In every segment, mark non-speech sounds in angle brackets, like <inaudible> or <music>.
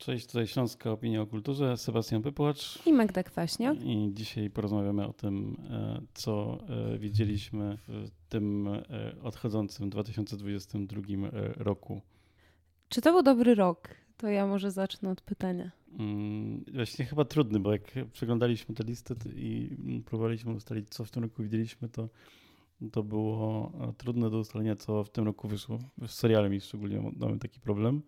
Cześć, tutaj Śląska Opinia o Kulturze, Sebastian Pypłacz. I Magda Kwaśniok. I dzisiaj porozmawiamy o tym, e, co e, widzieliśmy w tym e, odchodzącym 2022 roku. Czy to był dobry rok? To ja może zacznę od pytania. Mm, właśnie chyba trudny, bo jak przeglądaliśmy tę listę i próbowaliśmy ustalić, co w tym roku widzieliśmy, to, to było trudne do ustalenia, co w tym roku wyszło. Z serialami szczególnie mamy taki problem.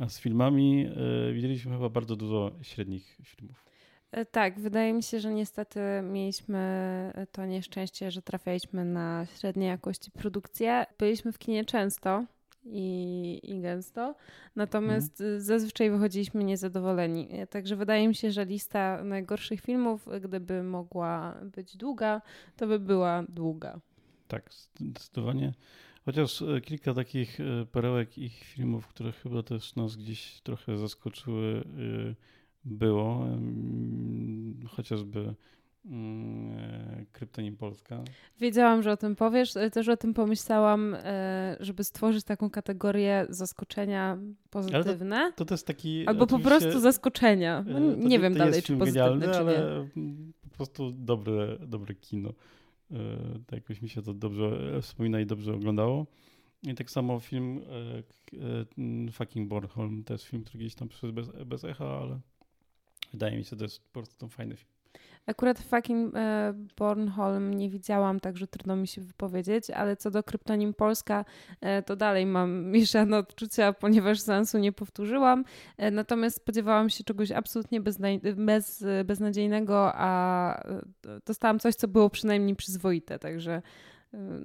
A z filmami y, widzieliśmy chyba bardzo dużo średnich filmów. E, tak, wydaje mi się, że niestety mieliśmy e, to nieszczęście, że trafialiśmy na średniej jakości produkcje. Byliśmy w kinie często i, i gęsto, natomiast hmm. zazwyczaj wychodziliśmy niezadowoleni. Także wydaje mi się, że lista najgorszych filmów, gdyby mogła być długa, to by była długa. Tak, zdecydowanie. Chociaż e, kilka takich e, perełek i filmów, które chyba też nas gdzieś trochę zaskoczyły, e, było. Chociażby mm, Kryptonim Polska. Wiedziałam, że o tym powiesz. Też o tym pomyślałam, żeby stworzyć taką kategorię zaskoczenia pozytywne. To, to jest taki. Albo po prostu zaskoczenia. Nie wiem dalej, czy pozytywne, czy nie. Ale po prostu dobre, dobre kino. E, tak jakoś mi się to dobrze wspomina i dobrze oglądało. I tak samo film e, e, Fucking Bornholm, to jest film, który gdzieś tam przyszedł bez, bez echa, ale wydaje mi się, że to jest po prostu fajny film. Akurat fucking e, Bornholm nie widziałam, także trudno mi się wypowiedzieć, ale co do Kryptonim Polska, e, to dalej mam <laughs> mieszane odczucia, ponieważ sensu nie powtórzyłam. E, natomiast spodziewałam się czegoś absolutnie bez, beznadziejnego, a dostałam coś, co było przynajmniej przyzwoite, także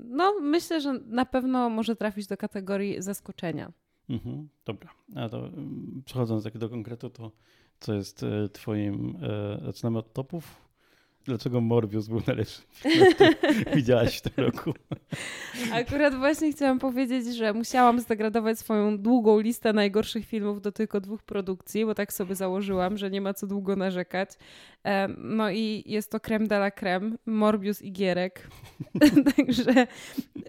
no myślę, że na pewno może trafić do kategorii zaskoczenia. Mhm, dobra, a to mm, przechodząc tak do konkretu, to co jest twoim, zaczynamy od topów, Dlaczego Morbius był najlepszym filmem, <laughs> widziałaś w tym roku? Akurat właśnie chciałam powiedzieć, że musiałam zdegradować swoją długą listę najgorszych filmów do tylko dwóch produkcji, bo tak sobie założyłam, że nie ma co długo narzekać. No i jest to creme de la creme, Morbius i Gierek. <laughs> Także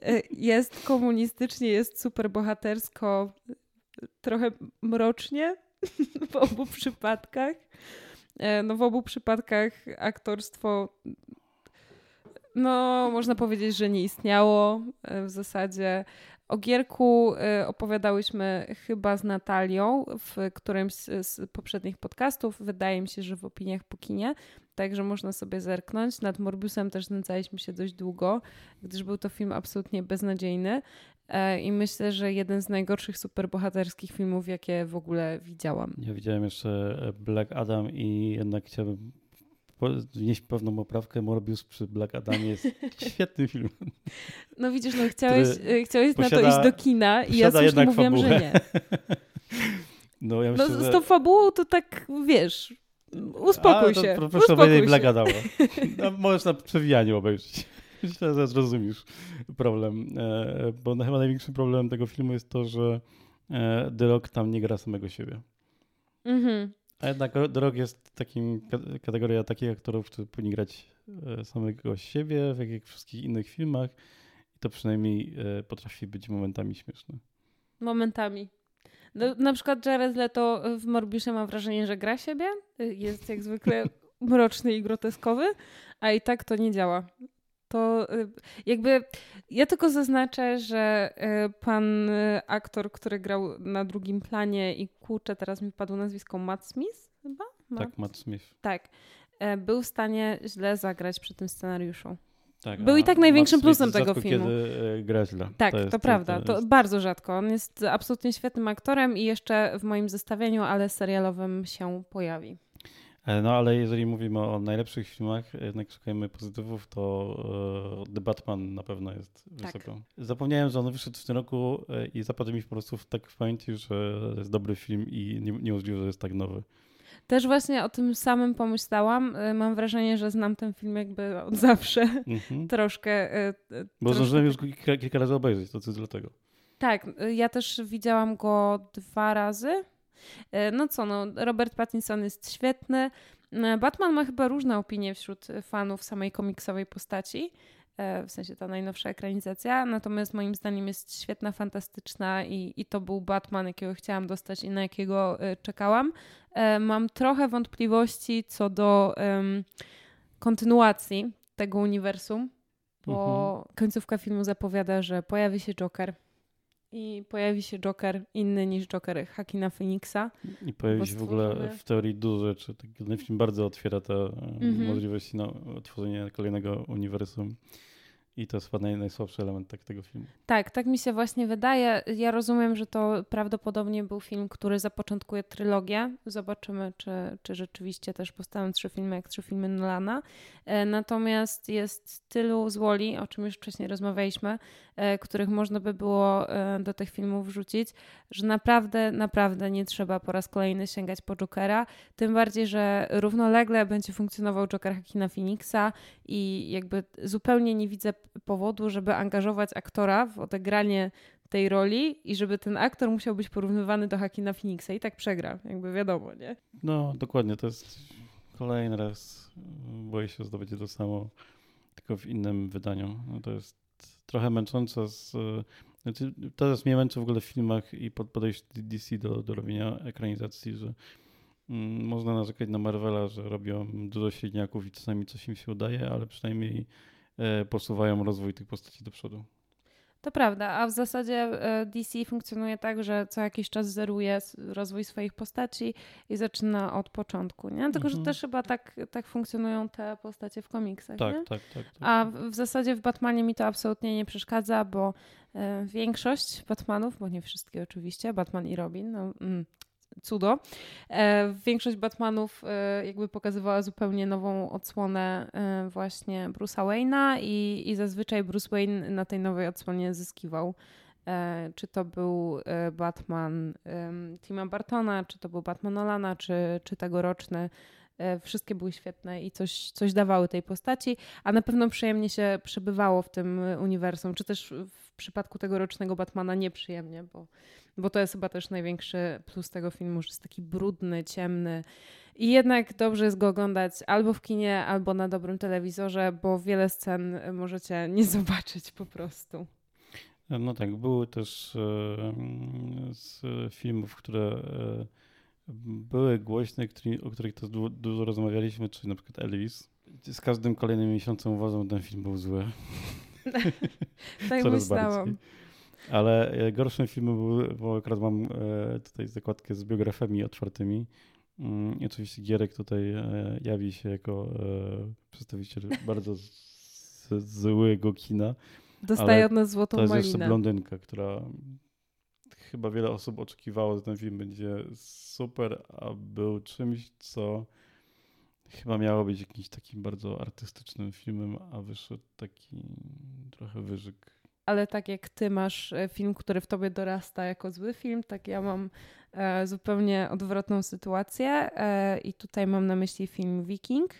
e, jest komunistycznie, jest super bohatersko, trochę mrocznie <laughs> w obu przypadkach. E, no w obu przypadkach aktorstwo no można powiedzieć, że nie istniało e, w zasadzie. O Gierku e, opowiadałyśmy chyba z Natalią w którymś z poprzednich podcastów. Wydaje mi się, że w opiniach po kinie, także można sobie zerknąć. Nad Morbiusem też znęcaliśmy się dość długo, gdyż był to film absolutnie beznadziejny. E, I myślę, że jeden z najgorszych superbohaterskich filmów, jakie w ogóle widziałam. Ja widziałem jeszcze Black Adam i jednak chciałbym wnieść pewną poprawkę. Morbius przy Black Adamie jest <laughs> świetny film. No widzisz, no chciałeś, e, chciałeś posiada, na to iść do kina i ja słusznie mówiłam, fabułę. że nie. <laughs> No, ja myślę, no, z tą fabułą to tak, wiesz, uspokój A, się. Proszę uspokój Black Adama. <laughs> No, możesz na przewijaniu obejrzeć. <laughs> Myślę, że zrozumiesz problem. E, bo chyba największym problemem tego filmu jest to, że e, The Rock tam nie gra samego siebie. Mhm. A jednak The Rock jest takim kategoria takich aktorów, którzy powinni grać e, samego siebie, w jak, wszystkich innych filmach. I to przynajmniej potrafi być momentami śmieszne. Momentami. No, na przykład Jared Leto w Morbiusie mam wrażenie, że gra siebie. Jest jak zwykle <laughs> mroczny i groteskowy, a i tak to nie działa to y, jakby ja tylko zaznaczę, że y, pan y, aktor, który grał na drugim planie i kurczę, teraz mi padło nazwisko Matt Smith chyba? Matt? Tak, Matt Smith. Tak. Był w stanie źle zagrać przy tym scenariuszu. Tak, Był i tak największym plusem tego filmu. kiedy gra źle. Tak, to, jest, to prawda. To, to, bardzo rzadko. On jest absolutnie świetnym aktorem i jeszcze w moim zestawieniu, ale serialowym się pojawi. E, no ale jeżeli mówimy o najlepszych filmach, jednak szukajmy pozytywów, to The Batman na pewno jest tak. wysoko. Zapomniałem, że on wyszedł w tym roku e, i zapadł mi po prostu tak w pamięci, że jest dobry film i nie, niemożliwe, że jest tak nowy. Też właśnie o tym samym pomyślałam. E, mam wrażenie, że znam ten film jakby od zawsze. Mhm. <laughs> Troszkę. Bo troszkę... zdążyłem już kilka, kilka razy obejrzeć, to co dlatego. Tak, ja też widziałam go dwa razy E, no co, no, Robert Pattinson jest świetny. E, Batman ma chyba różne opinie wśród fanów samej komiksowej postaci. w sensie ta najnowsza ekranizacja, natomiast moim zdaniem jest świetna, fantastyczna i, i to był Batman, jakiego chciałam dostać i na jakiego czekałam. Mam trochę wątpliwości co do um, kontynuacji tego uniwersum, bo mhm. końcówka filmu zapowiada, że pojawi się Joker i pojawi się Joker inny niż Joker Hakina Phoenixa. I pojawi się w ogóle w teorii dużo rzeczy. Ten film bardzo otwiera te mhm. możliwości na tworzenie kolejnego uniwersum. I to jest chyba naj, najsłabszy element tak, tego filmu. Tak, tak mi się właśnie wydaje. Ja rozumiem, że to prawdopodobnie był film, który zapoczątkuje trylogię. Zobaczymy, czy, czy rzeczywiście też powstaną trzy filmy, jak trzy filmy Nolana. E, natomiast jest tylu złoli, o czym już wcześniej rozmawialiśmy, których można by było e, do tych filmów wrzucić, że naprawdę, naprawdę nie trzeba po raz kolejny sięgać po Jokera. Tym bardziej, że równolegle będzie funkcjonował Joker Hakina Phoenixa i jakby zupełnie nie widzę powodu, żeby angażować aktora w odegranie tej roli i żeby ten aktor musiał być porównywany do Hakina Phoenixa i tak przegra, jakby wiadomo, nie? No, dokładnie, to jest kolejny raz, boję się, będzie to samo, tylko w innym wydaniu. No, to jest trochę męczące z... Znaczy, teraz mnie męczy w ogóle w filmach i podejście DC do, do robienia ekranizacji, że mm, można narzekać na Marvela, że robią dużo średniaków i czasami coś im się udaje, ale przynajmniej E, posuwają rozwój tych postaci do przodu. To prawda, a w zasadzie e, DC funkcjonuje tak, że co jakiś czas zeruje rozwój swoich postaci i zaczyna od początku, nie? Tylko, mhm. że też chyba tak, tak funkcjonują te postacie w komiksach, tak? Tak, tak, tak. A w zasadzie w Batmanie mi to absolutnie nie przeszkadza, bo e, większość Batmanów, bo nie wszystkie oczywiście, Batman i Robin, no, mm, cudo. E, większość Batmanów e, jakby pokazywała zupełnie nową odsłonę e, właśnie Bruce'a Wayne'a i, i zazwyczaj Bruce Wayne na tej nowej odsłonie zyskiwał. Czy to był Batman Tima Bartona, czy to był Batman Nolana, czy, czy tegoroczny wszystkie były świetne i coś, coś dawały tej postaci, a na pewno przyjemnie się przebywało w tym uniwersum, czy też przypadku tegorocznego Batmana nieprzyjemnie, bo bo to jest chyba też największy plus tego filmu, że jest taki brudny, ciemny. I jednak dobrze jest go oglądać albo w kinie, albo na dobrym telewizorze, bo wiele scen możecie nie <laughs> zobaczyć po prostu. No tak, były też e, z filmów, które e, były głośne, o których to dużo rozmawialiśmy, czyli na przykład Elvis. Z każdym kolejnym miesiącem uważam, że ten film był zły. <laughs> tak myślałam. Ale e, gorszym filmem był, bo akurat mam e, tutaj zakładkę z biografiami otwartymi. Mm, I oczywiście Gierek tutaj e, jawi się jako przedstawiciel <laughs> bardzo złego kina. Dostaje od nas złotą To jest malinę. jeszcze blondynka, która chyba wiele osób oczekiwało, że ten film będzie super, a był czymś, co chyba miało być jakimś takim bardzo artystycznym filmem, a wyszedł taki trochę wyżyk. Ale tak jak ty masz e, film, który w tobie dorasta jako zły film, tak ja mam e, zupełnie odwrotną sytuację. E, i tutaj mam na myśli film Viking,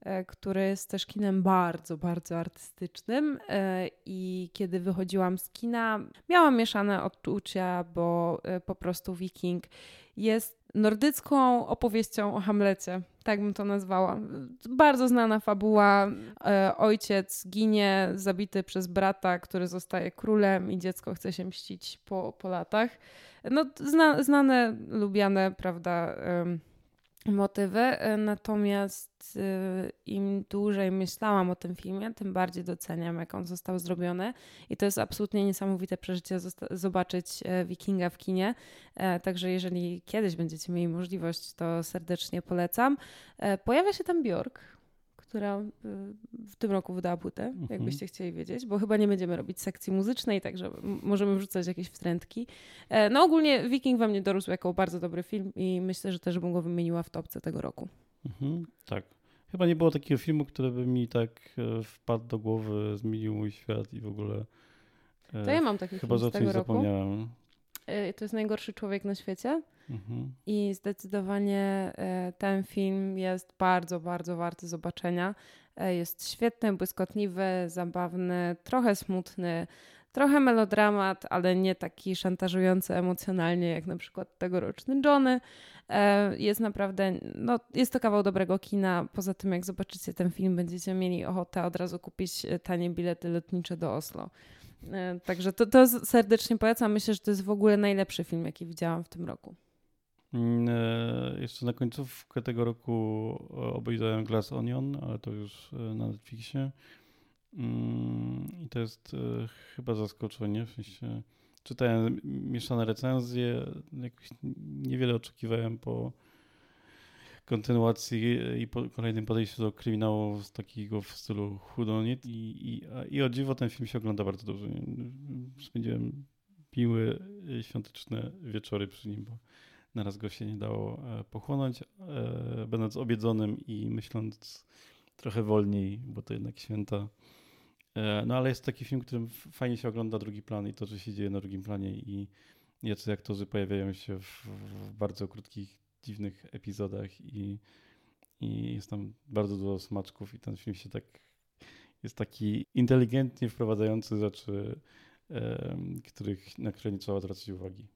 e, który jest też kinem bardzo, bardzo artystycznym. E, i kiedy wychodziłam z kina, miałam mieszane odczucia, bo e, po prostu Viking jest nordycką opowieścią o Hamlecie. Tak bym to nazwała. Bardzo znana fabuła. E, ojciec ginie, zabity przez brata, który zostaje królem i dziecko chce się mścić po, po latach. No, zna, znane, lubiane, prawda, motywy. E, natomiast e, im dłużej myślałam o tym filmie, tym bardziej doceniam, jak on został zrobiony. I to jest absolutnie niesamowite przeżycie zobaczyć e, Wikinga w kinie. Także jeżeli kiedyś będziecie mieli możliwość, to serdecznie polecam. Pojawia się tam Bjork która y, w tym roku wydała płytę, mhm. jakbyście chcieli wiedzieć, bo chyba nie będziemy robić sekcji muzycznej, także możemy wrzucać jakieś wtrętki. E, no ogólnie Viking we mnie dorósł jako bardzo dobry film i myślę, że też bym go wymieniła w topce tego roku. Mhm, tak. Chyba nie było takiego filmu, który by mi tak e, wpadł do głowy, zmienił mój świat i w ogóle... E, to ja mam taki chyba film z tego roku. zapomniałem. To jest najgorszy człowiek na świecie. Mhm. I zdecydowanie e, ten film jest bardzo, bardzo warty zobaczenia. E, jest świetny, błyskotliwy, zabawny, trochę smutny, trochę melodramat, ale nie taki szantażujący emocjonalnie jak na przykład tegoroczny Johnny. E, jest naprawdę, no jest to kawał dobrego kina. Poza tym jak zobaczycie ten film, będziecie mieli ochotę od razu kupić tanie bilety lotnicze do Oslo. Także to, to serdecznie polecam. Myślę, że to jest w ogóle najlepszy film, jaki widziałam w tym roku. Mm, jeszcze na końcówkę tego roku obejrzałem Glass Onion, ale to już na Netflixie. Mm, I to jest chyba zaskoczenie. W sensie czytałem mieszane recenzje, jakoś niewiele oczekiwałem po kontynuacji i po kolejnym podejściu do kryminału z takiego w stylu hudonit i, i, i o dziwo ten film się ogląda bardzo dobrze. Spędziłem miłe świąteczne wieczory przy nim, bo naraz go się nie dało e, pochłonąć, e, będąc obiedzonym i myśląc trochę wolniej, bo to jednak święta E, no ale jest taki film, którym fajnie się ogląda drugi plan i to, co się dzieje na drugim planie i jacy aktorzy pojawiają się w, bardzo krótkich, dziwnych epizodach i, i jest tam bardzo dużo smaczków i ten film się tak jest taki inteligentnie wprowadzający rzeczy, których, na które nie trzeba zwracać uwagi.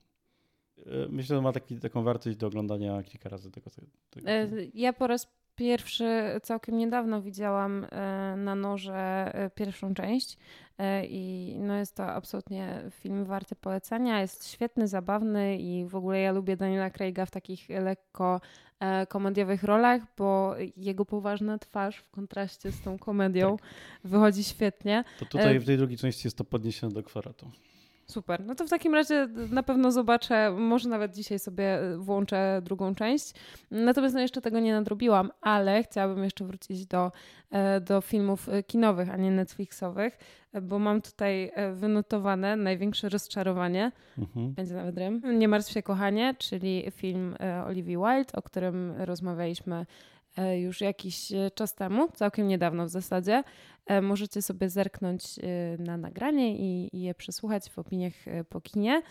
E, myślę, że ma taki, taką wartość do oglądania kilka razy tego. tego ja po raz pierwszy całkiem niedawno widziałam e, na noże e, pierwszą część e, i no jest to absolutnie film warty polecenia. Jest świetny, zabawny i w ogóle ja lubię Daniela Craiga w takich lekko komediowych rolach, bo jego poważna twarz w kontraście z tą komedią tak. wychodzi świetnie. To tutaj w tej drugiej części jest to podniesione do kwaratu. Super. No to w takim razie na pewno zobaczę, może nawet dzisiaj sobie włączę drugą część. Natomiast no jeszcze tego nie nadrobiłam, ale chciałabym jeszcze wrócić do, e, do filmów kinowych, a nie Netflixowych, bo mam tutaj e, wynotowane największe rozczarowanie. Mhm. Będzie nawet rem. Nie martw się kochanie, czyli film e, Olivia Wilde, o którym rozmawialiśmy E, już jakiś e, czas temu, całkiem niedawno w zasadzie. E, możecie sobie zerknąć na nagranie i, i je przesłuchać w opiniach po kinie.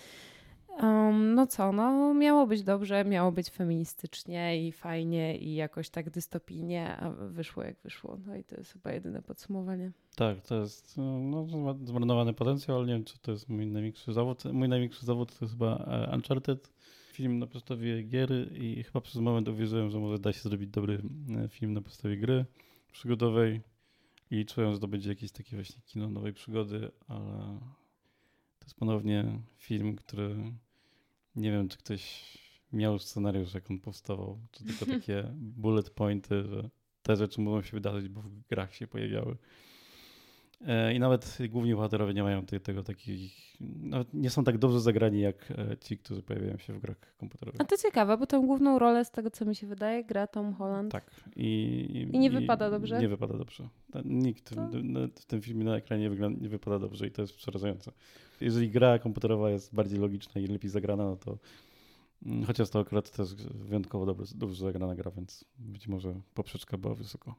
Um, no co, no miało być dobrze, miało być feministycznie i fajnie i jakoś tak dystopijnie, a wyszło jak wyszło. No i to jest chyba jedyne podsumowanie. Tak, to jest no, zmarnowany potencjał, ale nie wiem, czy to jest mój największy zawód. Mój największy zawód to jest chyba Uncharted film na podstawie gier i chyba przez moment uwierzyłem, że może da się zrobić dobry e, film na podstawie gry przygodowej i czułem, że to będzie jakieś takie właśnie kino nowej przygody, ale to jest ponownie film, który nie wiem, czy ktoś miał scenariusz, jak on powstawał, czy tylko <laughs> takie bullet pointy, że te rzeczy mogą się wydarzyć, bo w grach się pojawiały. E, I nawet główni bohaterowie nie mają tego, tego takich, nawet nie są tak dobrze zagrani jak e, ci, którzy pojawiają się w grach komputerowych. A to ciekawe, bo tę główną rolę, z tego co mi się wydaje, gra Tom Holland. Tak. I, i, I nie i wypada dobrze? Nie wypada dobrze. Nikt to... w tym filmie na ekranie nie, wygląda, nie wypada dobrze i to jest przerażające. Jeżeli gra komputerowa jest bardziej logiczna i lepiej zagrana, no to mm, chociaż to akurat też wyjątkowo dobrze, dobrze zagrana gra, więc być może poprzeczka była wysoko.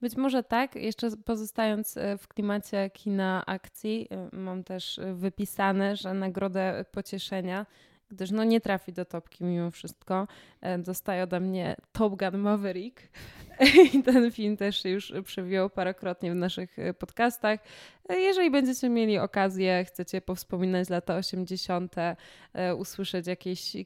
Być może tak. Jeszcze pozostając e, w klimacie kina akcji, e, mam też wypisane, że nagrodę pocieszenia, gdyż no nie trafi do topki mimo wszystko, e, dostaje ode mnie Top Gun Maverick. <laughs> I ten film też już przewijał parokrotnie w naszych podcastach. Jeżeli będziecie mieli okazję, chcecie powspominać lata 80., usłyszeć jakieś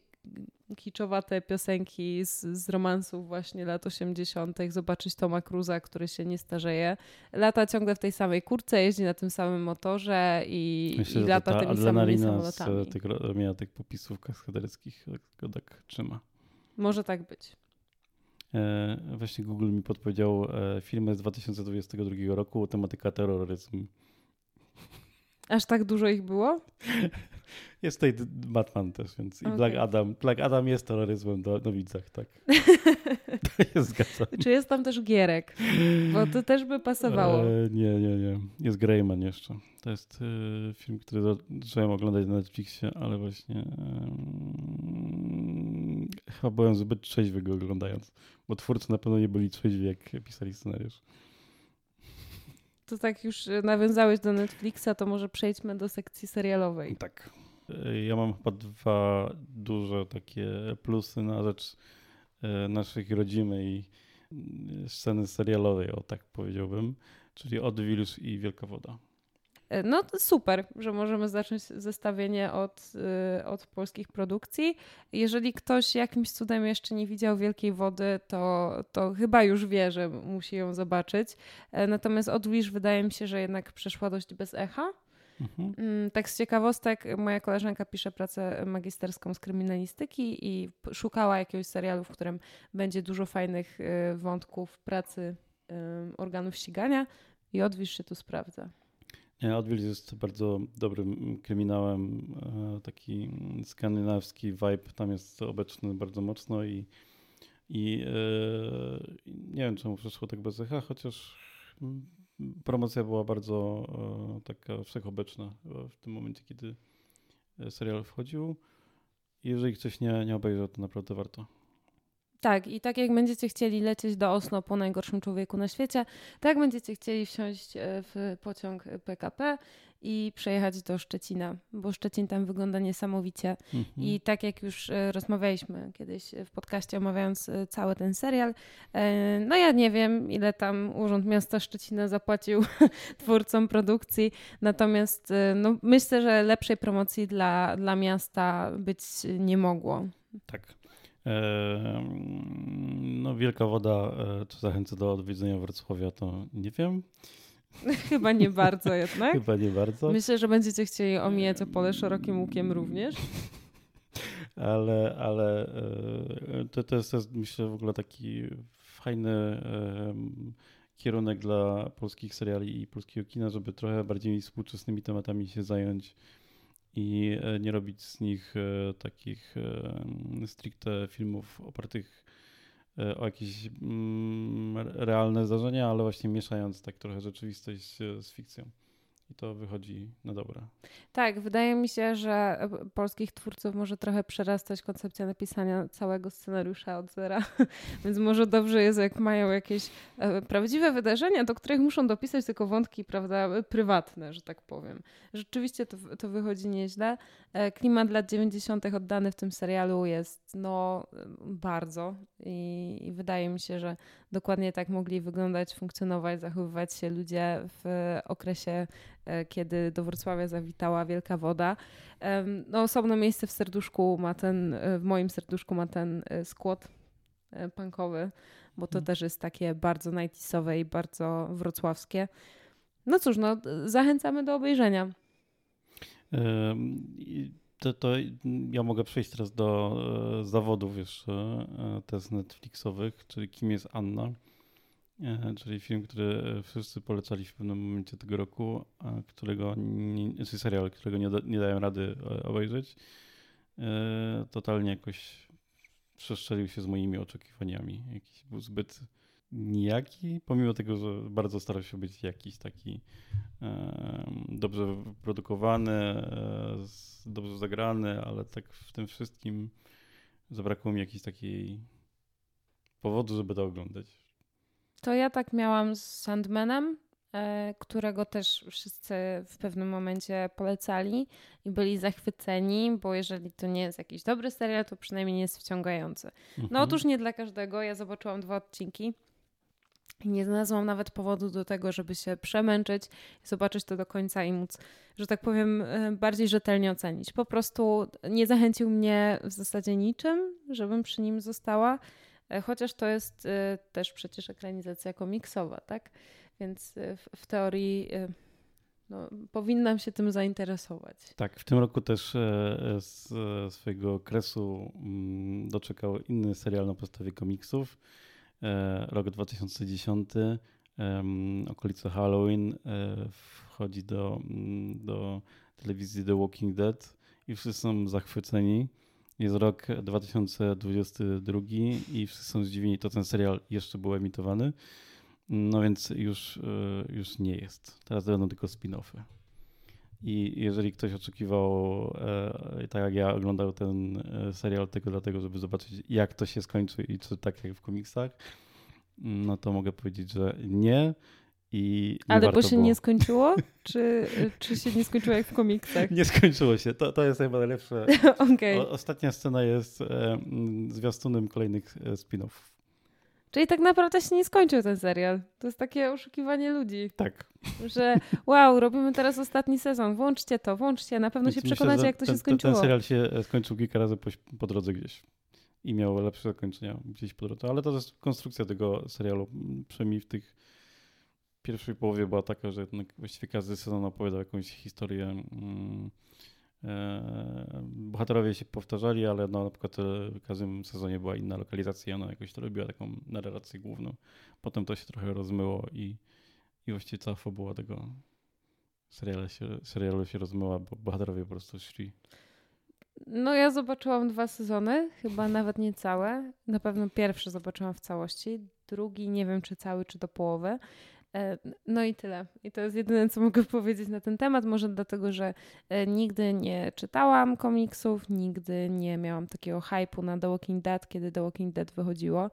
kiczowate piosenki z, z romansów właśnie lat 80., zobaczyć Toma Cruza, który się nie starzeje. Lata ciągle w tej samej kurce, jeździ na tym samym motorze i, Myślę, i lata ta tymi samymi samolotami. z tych, robienia tych popisów kaskaderyckich go tak trzyma. Może tak być. E, właśnie Google mi podpowiedział e, filmy z 2022 roku, tematyka terroryzm. Aż tak dużo ich było? <laughs> Jest tutaj Batman też, więc okay. i Black Adam. Black Adam jest terroryzmem do, do widzach, tak. <laughs> to jest zgadza. Czy jest tam też Gierek? Bo to też by pasowało. E, nie, nie, nie. Jest Greyman jeszcze. To jest e, film, który zacząłem oglądać na Netflixie, ale właśnie e, chyba byłem zbyt trzeźwy go oglądając, bo twórcy na pewno nie byli trzeźwi, jak pisali scenariusz to tak już nawiązałeś do Netflixa, to może przejdźmy do sekcji serialowej. Tak. Ja mam chyba dwa duże takie plusy na rzecz e, naszej rodzimej sceny serialowej, o tak powiedziałbym, czyli Odwilż i Wielka Woda. E, no super, że możemy zacząć zestawienie od, e, od polskich produkcji. Jeżeli ktoś jakimś cudem jeszcze nie widział Wielkiej Wody, to, to chyba już wie, że musi ją zobaczyć. E, natomiast Odwish wydaje mi się, że jednak przeszła dość bez echa. Mhm. Mm, tak z ciekawostek, moja koleżanka pisze pracę magisterską z kryminalistyki i szukała jakiegoś serialu, w którym będzie dużo fajnych wątków pracy organów ścigania i Odwisz się tu sprawdza. Odwilż jest bardzo dobrym kryminałem. E, taki skandynawski vibe tam jest obecny bardzo mocno i, i e, nie wiem, czemu przeszło tak bez echa, chociaż promocja była bardzo e, taka wszechobecna w tym momencie, kiedy serial wchodził. Jeżeli ktoś nie, nie obejrzał, to naprawdę warto. Tak, i tak jak będziecie chcieli lecieć do Oslo po najgorszym człowieku na świecie, tak będziecie chcieli wsiąść e, w pociąg PKP i przejechać do Szczecina, bo Szczecin tam wygląda niesamowicie. Mhm. I tak jak już e, rozmawialiśmy kiedyś w podcaście, omawiając e, cały ten serial, no ja nie wiem, ile tam Urząd Miasta Szczecina zapłacił <laughs> twórcom produkcji, natomiast no, myślę, że lepszej promocji dla, dla miasta być nie mogło. Tak. No, Wielka Woda, e, czy zachęcę do odwiedzenia Wrocławia, to nie wiem. <laughs> Chyba nie bardzo jednak. Chyba nie bardzo. Myślę, że będziecie chcieli omijać Opole szerokim łukiem również. <laughs> ale, ale e, to, to, jest, to jest myślę w ogóle taki fajny kierunek dla polskich seriali i polskiego kina, żeby trochę bardziej współczesnymi tematami się zająć i e, nie robić z nich e, takich stricte filmów opartych o jakieś mm, realne zdarzenia, ale właśnie mieszając tak trochę rzeczywistość z fikcją i to wychodzi na dobre. Tak, wydaje mi się, że polskich twórców może trochę przerastać koncepcja napisania całego scenariusza od zera, <laughs> więc może dobrze jest, jak mają jakieś e, prawdziwe wydarzenia, do których muszą dopisać tylko wątki, prawda, prywatne, że tak powiem. Rzeczywiście to, to wychodzi nieźle. E, klimat lat 90. oddany w tym serialu jest no bardzo i, i wydaje mi się, że dokładnie tak mogli wyglądać, funkcjonować, zachowywać się ludzie w okresie E, kiedy do Wrocławia zawitała Wielka Woda. No, osobne miejsce w serduszku ma ten, e, w moim serduszku ma ten e, skład punkowy, bo to hmm. też jest takie bardzo nightisowe i bardzo wrocławskie. No cóż, no, zachęcamy do obejrzenia. To, to ja mogę przejść teraz do zawodów jeszcze, test Netflixowych, czyli kim jest Anna. E, czyli film, który wszyscy polecali w pewnym momencie tego roku, którego nie, czy znaczy serial, którego nie, nie dałem rady e, obejrzeć. E, totalnie jakoś przestrzelił się z moimi oczekiwaniami. Jakiś był zbyt nijaki, pomimo tego, że bardzo starał się być jakiś taki dobrze produkowany, dobrze zagrany, ale tak w tym wszystkim zabrakło mi jakiejś takiej powodu, żeby to oglądać. To ja tak miałam z Sandmanem, e, którego też wszyscy w pewnym momencie polecali i byli zachwyceni, bo jeżeli to nie jest jakiś dobry serial, to przynajmniej nie jest wciągający. No mhm. otóż nie dla każdego. Ja zobaczyłam dwa odcinki. Nie znalazłam nawet powodu do tego, żeby się przemęczyć, zobaczyć to do końca i móc, że tak powiem, e, bardziej rzetelnie ocenić. Po prostu nie zachęcił mnie w zasadzie niczym, żebym przy nim została. E, chociaż to jest e, też przecież ekranizacja komiksowa, tak? Więc w, w teorii no, powinnam się tym zainteresować. Tak, w tym roku też z swojego okresu mm, doczekał inny serial na podstawie komiksów. Rok 2010, okolice Halloween, wchodzi do, mm, do telewizji The Walking Dead i wszyscy są zachwyceni. Jest rok 2022 i wszyscy są zdziwieni, to ten serial jeszcze był emitowany. No więc już, e, już nie jest. Teraz będą tylko spin-offy. I jeżeli ktoś oczekiwał, e, tak jak ja, oglądał ten e, serial tylko dlatego, żeby zobaczyć, jak to się skończy i czy tak jak w komiksach, no to mogę powiedzieć, że nie. I Ale bo się było. nie skończyło? Czy, czy się nie skończyło jak w komiksach? Nie skończyło się. To, to jest chyba najlepsze. <laughs> okay. o, ostatnia scena jest e, zwiastunem kolejnych e, spin-offów. Czyli tak naprawdę się nie skończył ten serial. To jest takie oszukiwanie ludzi. Tak. Że wow, robimy teraz ostatni sezon, włączcie to, włączcie, na pewno Więc się przekonacie, jak to ten, się skończyło. Ten serial się e, skończył kilka razy po, po drodze gdzieś i miał lepsze zakończenia gdzieś po drodze. Ale to jest konstrukcja tego serialu, przynajmniej w tych pierwszej połowie była taka, że właściwie każdy sezon opowiadał jakąś historię. mm, Bohaterowie się powtarzali, ale no, na przykład e, w każdym sezonie była inna lokalizacja i ona jakoś to robiła taką narrację główną. Potem to się trochę rozmyło i, i właściwie cała fabuła tego serialu się, serialu się rozmyła, bo bohaterowie po prostu szli No ja zobaczyłam dwa sezony, chyba nawet nie całe. Na pewno pierwszy zobaczyłam w całości, drugi nie wiem czy cały, czy do połowy. E, No i tyle. I to jest jedyne, co mogę <laughs> powiedzieć na ten temat. Może dlatego, że e, nigdy nie czytałam komiksów, nigdy nie miałam takiego hypu na The Walking Dead, kiedy The Walking Dead wychodziło.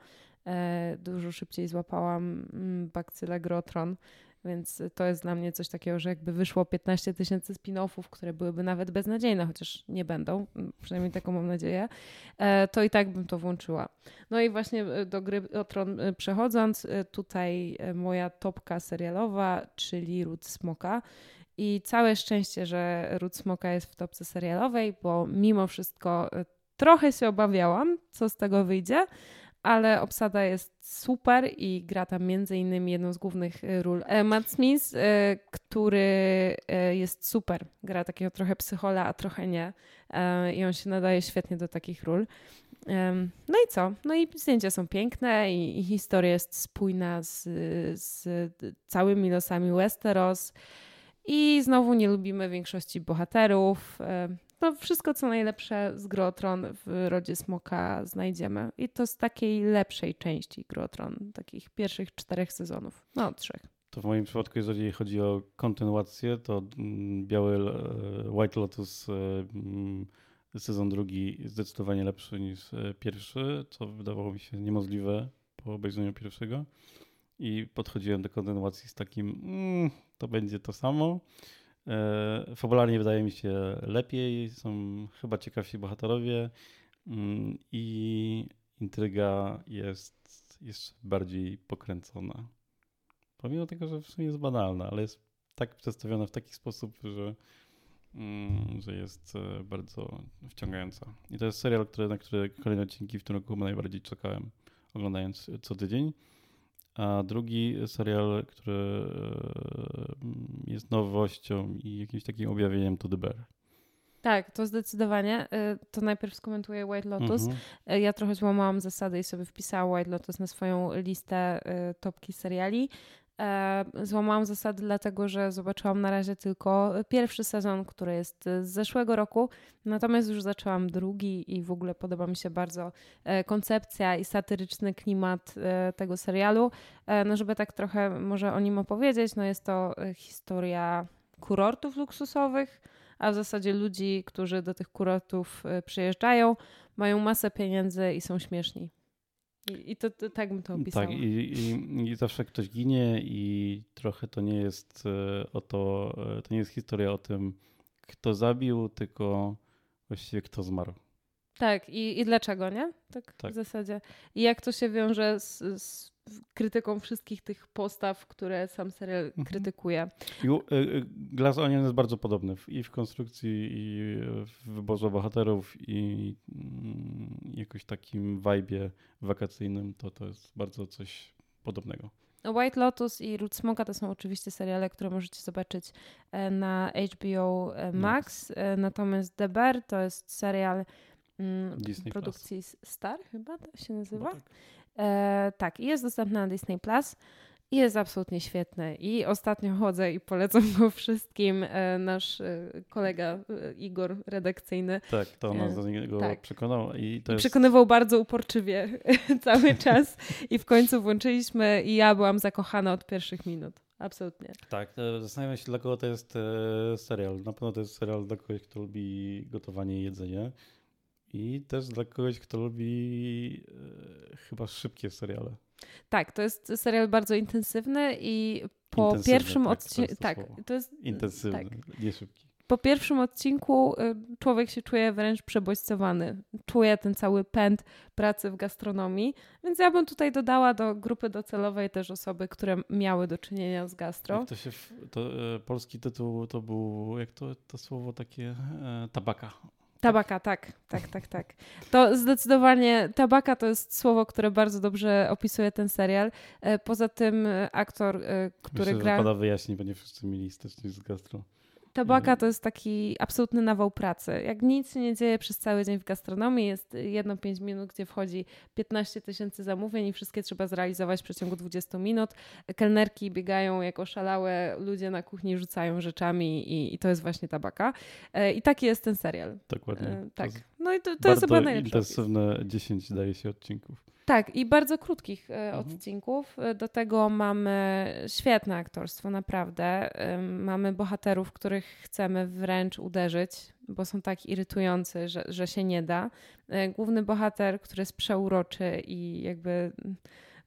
E, Dużo szybciej złapałam mm, bakcylę Grotron, więc to jest dla mnie coś takiego, że jakby wyszło 15 tysięcy spin-offów, które byłyby nawet beznadziejne, chociaż nie będą, mm, przynajmniej taką mam nadzieję, e, to i tak bym to włączyła. No i właśnie e, do gry o Tron e, przechodząc, tutaj moja topka serialowa, czyli Ród Smoka. I całe szczęście, że Ród Smoka jest w topce serialowej, bo mimo wszystko trochę się obawiałam, co z tego wyjdzie, ale obsada jest super i gra tam między innymi jedną z głównych e, ról e, Matt Smith, e, który e, jest super. Gra takiego trochę psychola, a trochę nie. I on się nadaje świetnie do takich ról. No i co? No i zdjęcia są piękne i, i historia jest spójna z, z całymi losami Westeros. I znowu nie lubimy większości bohaterów. No wszystko, co najlepsze z Gry o Tron w Rodzie Smoka znajdziemy. I to z takiej lepszej części Gry o Tron, takich pierwszych czterech sezonów. No, trzech. To w moim przypadku, jeżeli chodzi o kontynuację, to mm, Biały e, White Lotus e, mm, sezon drugi zdecydowanie lepszy niż e, pierwszy, co wydawało mi się niemożliwe po obejrzeniu pierwszego. I podchodziłem do kontynuacji z takim, mm, to będzie to samo. E, Fabularnie wydaje mi się lepiej, są chyba ciekawsi bohaterowie mm, i intryga jest jeszcze bardziej pokręcona. Pomimo tego, że w sumie jest banalna, ale jest tak przedstawiona w taki sposób, że, mm, że jest e, bardzo wciągająca. I to jest serial, który, na który kolejne odcinki w tym roku najbardziej czekałem, oglądając co tydzień. A drugi serial, który e, jest nowością i jakimś takim objawieniem, to The Bear. Tak, to zdecydowanie. Y, To najpierw skomentuję White Lotus. Mhm. Y, Ja trochę złamałam zasady i sobie wpisałam White Lotus na swoją listę topki seriali. E, Złamałam zasady dlatego, że zobaczyłam na razie tylko pierwszy sezon, który jest z zeszłego roku, natomiast już zaczęłam drugi i w ogóle podoba mi się bardzo e, koncepcja i satyryczny klimat e, tego serialu. No żeby tak trochę może o nim opowiedzieć, no jest to historia kurortów luksusowych, a w zasadzie ludzi, którzy do tych kurortów przyjeżdżają, mają masę pieniędzy i są śmieszni. I, i to, to tak bym to opisała. Tak, i, i, i zawsze ktoś ginie i trochę to nie jest e, o to, e, to nie jest historia o tym, kto zabił, tylko właściwie kto zmarł. Tak, i, i dlaczego, nie? Tak, Tak. w zasadzie. I jak to się wiąże z, z krytyką wszystkich tych postaw, które sam serial Mhm. krytykuje. I e, e, Glass Onion jest bardzo podobny i w konstrukcji, i w wyborze bohaterów, i mm, jakoś takim vibe'ie wakacyjnym, to to jest bardzo coś podobnego. White Lotus i Ród Smoka to są oczywiście seriale, które możecie zobaczyć e, na HBO e, Max. E, Natomiast The Bear to jest serial mm, Disney produkcji Star, chyba to się nazywa. Chyba tak. E, tak, jest dostępny na Disney Plus. I jest absolutnie świetny. I ostatnio chodzę i polecam go wszystkim. E, nasz e, kolega e, Igor redakcyjny Tak, to nas do niego tak. przekonał i to jest... przekonywał bardzo uporczywie <laughs> cały czas. I w końcu włączyliśmy i ja byłam zakochana od pierwszych minut. Absolutnie. Tak, zastanawiam się, dla kogo to jest serial. Na pewno to jest serial dla kogoś, kto lubi gotowanie i jedzenie. I też dla kogoś, kto lubi e, chyba szybkie seriale. Tak, to jest serial bardzo intensywny i po Intensywny, pierwszym tak, odcinku. Tak, to jest. Intensywny, Tak. nie szybki. po pierwszym odcinku y, człowiek się czuje wręcz przebodźcowany. Czuje ten cały pęd pracy w gastronomii, więc ja bym tutaj dodała do grupy docelowej też osoby, które miały do czynienia z gastro. Jak to się, to, e, polski tytuł to był, jak to, to słowo takie, e, tabaka. Tabaka, tak, tak, tak, tak. To zdecydowanie tabaka to jest słowo, które bardzo dobrze opisuje ten serial. E, poza tym e, aktor, e, który Myślę, gra. że wyjaśnić, bo nie wszyscy mieli styczność z gastro. Tabaka to jest taki absolutny nawał pracy. Jak nic się nie dzieje przez cały dzień w gastronomii, jest jedno 5 minut, gdzie wchodzi 15 tysięcy zamówień i wszystkie trzeba zrealizować w przeciągu 20 minut. Kelnerki biegają jak oszalałe, ludzie na kuchni rzucają rzeczami i, i to jest właśnie tabaka. E, I taki jest ten serial. Dokładnie. E, tak. No i to, to jest chyba najlepszy opis. intensywne 10 daje się odcinków. Tak, i bardzo krótkich e, Mhm. odcinków. E, Do tego mamy świetne aktorstwo, naprawdę. Mamy bohaterów, których chcemy wręcz uderzyć, bo są tak irytujący, że, że się nie da. E, Główny bohater, który jest przeuroczy i jakby mm,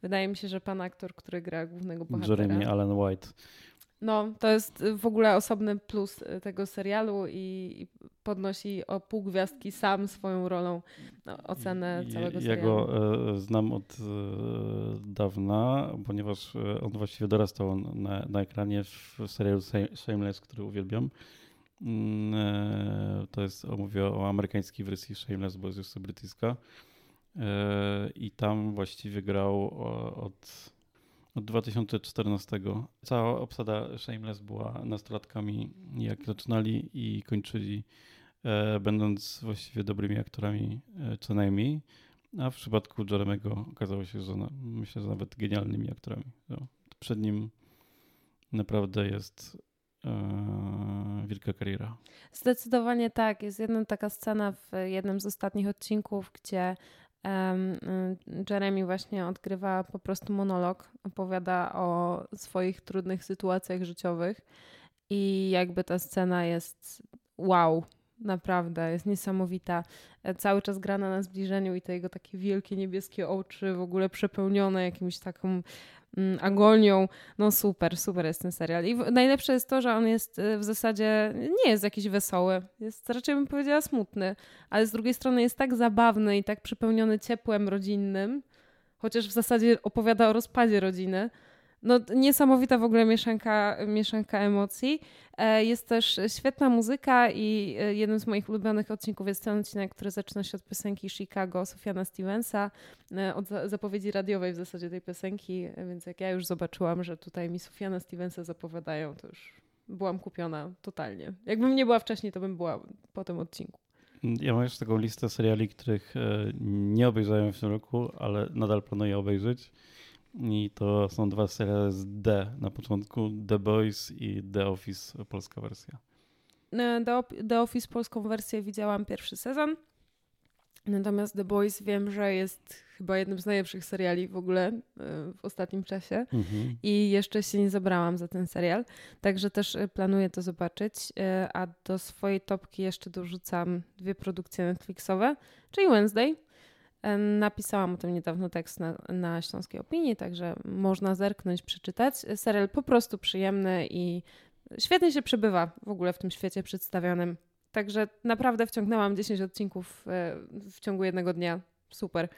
wydaje mi się, że pan aktor, który gra głównego bohatera. Jeremy Allen White. No, to jest w ogóle osobny plus e, tego serialu i, podnosi o pół gwiazdki sam swoją rolą no, ocenę całego Ja serialu. go e, znam od e, dawna, ponieważ e, on właściwie dorastał na, na ekranie w serialu Shameless, który uwielbiam. Mm, e, To jest, mówię o amerykańskiej wersji Shameless, bo jest jeszcze brytyjska. E, I tam właściwie grał od, od 2014. Cała obsada Shameless była nastolatkami, jak zaczynali i kończyli e, będąc właściwie dobrymi aktorami e, co najmniej. A w przypadku Jeremego okazało się, że na, myślę, że nawet genialnymi aktorami. No, przed nim naprawdę jest e, wielka kariera. Zdecydowanie tak. Jest jedna taka scena w jednym z ostatnich odcinków, gdzie Jeremy właśnie odgrywa po prostu monolog, opowiada o swoich trudnych sytuacjach życiowych i jakby ta scena jest wow. Naprawdę, jest niesamowita. E, Cały czas gra na zbliżeniu i te jego takie wielkie niebieskie oczy, w ogóle przepełnione jakimś taką mm, agonią. No super, super jest ten serial. I najlepsze jest to, że on jest y, w zasadzie, nie jest jakiś wesoły, jest raczej bym powiedziała smutny, ale z drugiej strony jest tak zabawny i tak przepełniony ciepłem rodzinnym, chociaż w zasadzie opowiada o rozpadzie rodziny. No niesamowita w ogóle mieszanka, mieszanka emocji. E, Jest też świetna muzyka i e, jednym z moich ulubionych odcinków jest ten odcinek, który zaczyna się od piosenki Chicago Sofiana Stevensa, e, od za- zapowiedzi radiowej w zasadzie tej piosenki, więc jak ja już zobaczyłam, że tutaj mi Sofiana Stevensa zapowiadają, to już byłam kupiona totalnie. Jakbym nie była wcześniej, to bym była po tym odcinku. Ja mam jeszcze taką listę seriali, których nie obejrzałem w tym roku, ale nadal planuję obejrzeć. I to są dwa seriale z D na początku, The Boys i The Office, polska wersja. The, The Office polską wersję widziałam pierwszy sezon. Natomiast The Boys wiem, że jest chyba jednym z najlepszych seriali w ogóle e, w ostatnim czasie. Mhm. I jeszcze się nie zabrałam za ten serial, także też e, planuję to zobaczyć. E, A do swojej topki jeszcze dorzucam dwie produkcje Netflixowe, czyli Wednesday. Napisałam o tym niedawno tekst na, na Śląskiej Opinii, także można zerknąć, przeczytać. Serial po prostu przyjemny i świetnie się przebywa w ogóle w tym świecie przedstawionym. Także naprawdę wciągnęłam 10 odcinków e, w ciągu jednego dnia. Super.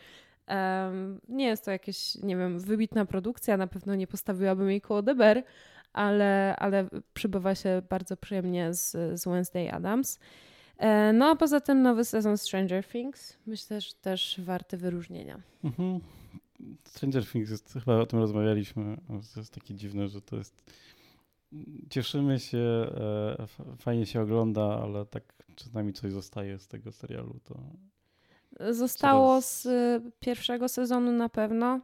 Nie jest to jakieś, nie wiem, wybitna produkcja, na pewno nie postawiłabym jej koło DBR, ale, ale przybywa się bardzo przyjemnie z, z Wednesday Adams. E, No a poza tym nowy sezon Stranger Things, myślę, że też warty wyróżnienia. Mhm. Stranger Things jest, chyba o tym rozmawialiśmy, to jest takie dziwne, że to jest cieszymy się, e, fajnie się ogląda, ale tak czasami coś zostaje z tego serialu, to Zostało Coraz- z y, pierwszego sezonu na pewno,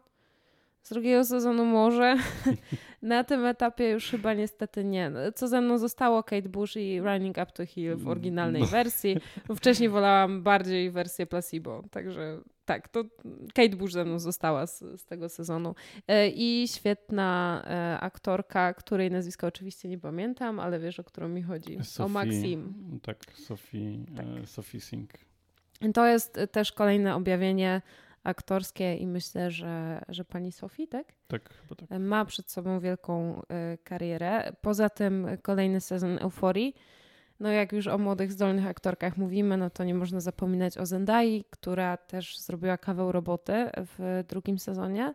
z drugiego sezonu może. <laughs> na tym etapie już chyba niestety nie. Co ze mną zostało Kate Bush i Running Up to Hill w oryginalnej No. wersji. Wcześniej wolałam bardziej wersję placebo, także tak, to Kate Bush ze mną została z, z tego sezonu. E, I świetna e, aktorka, której nazwiska oczywiście nie pamiętam, ale wiesz, o którą mi chodzi. O Sophie, Maxim. Tak, Sophie, Tak. E, Sophie Sink. To jest też kolejne objawienie aktorskie i myślę, że, że pani Sofii, tak? Tak, tak. Ma przed sobą wielką y, karierę. Poza tym kolejny sezon Euforii. No jak już o młodych, zdolnych aktorkach mówimy, no to nie można zapominać o Zendai, która też zrobiła kawał roboty w drugim sezonie.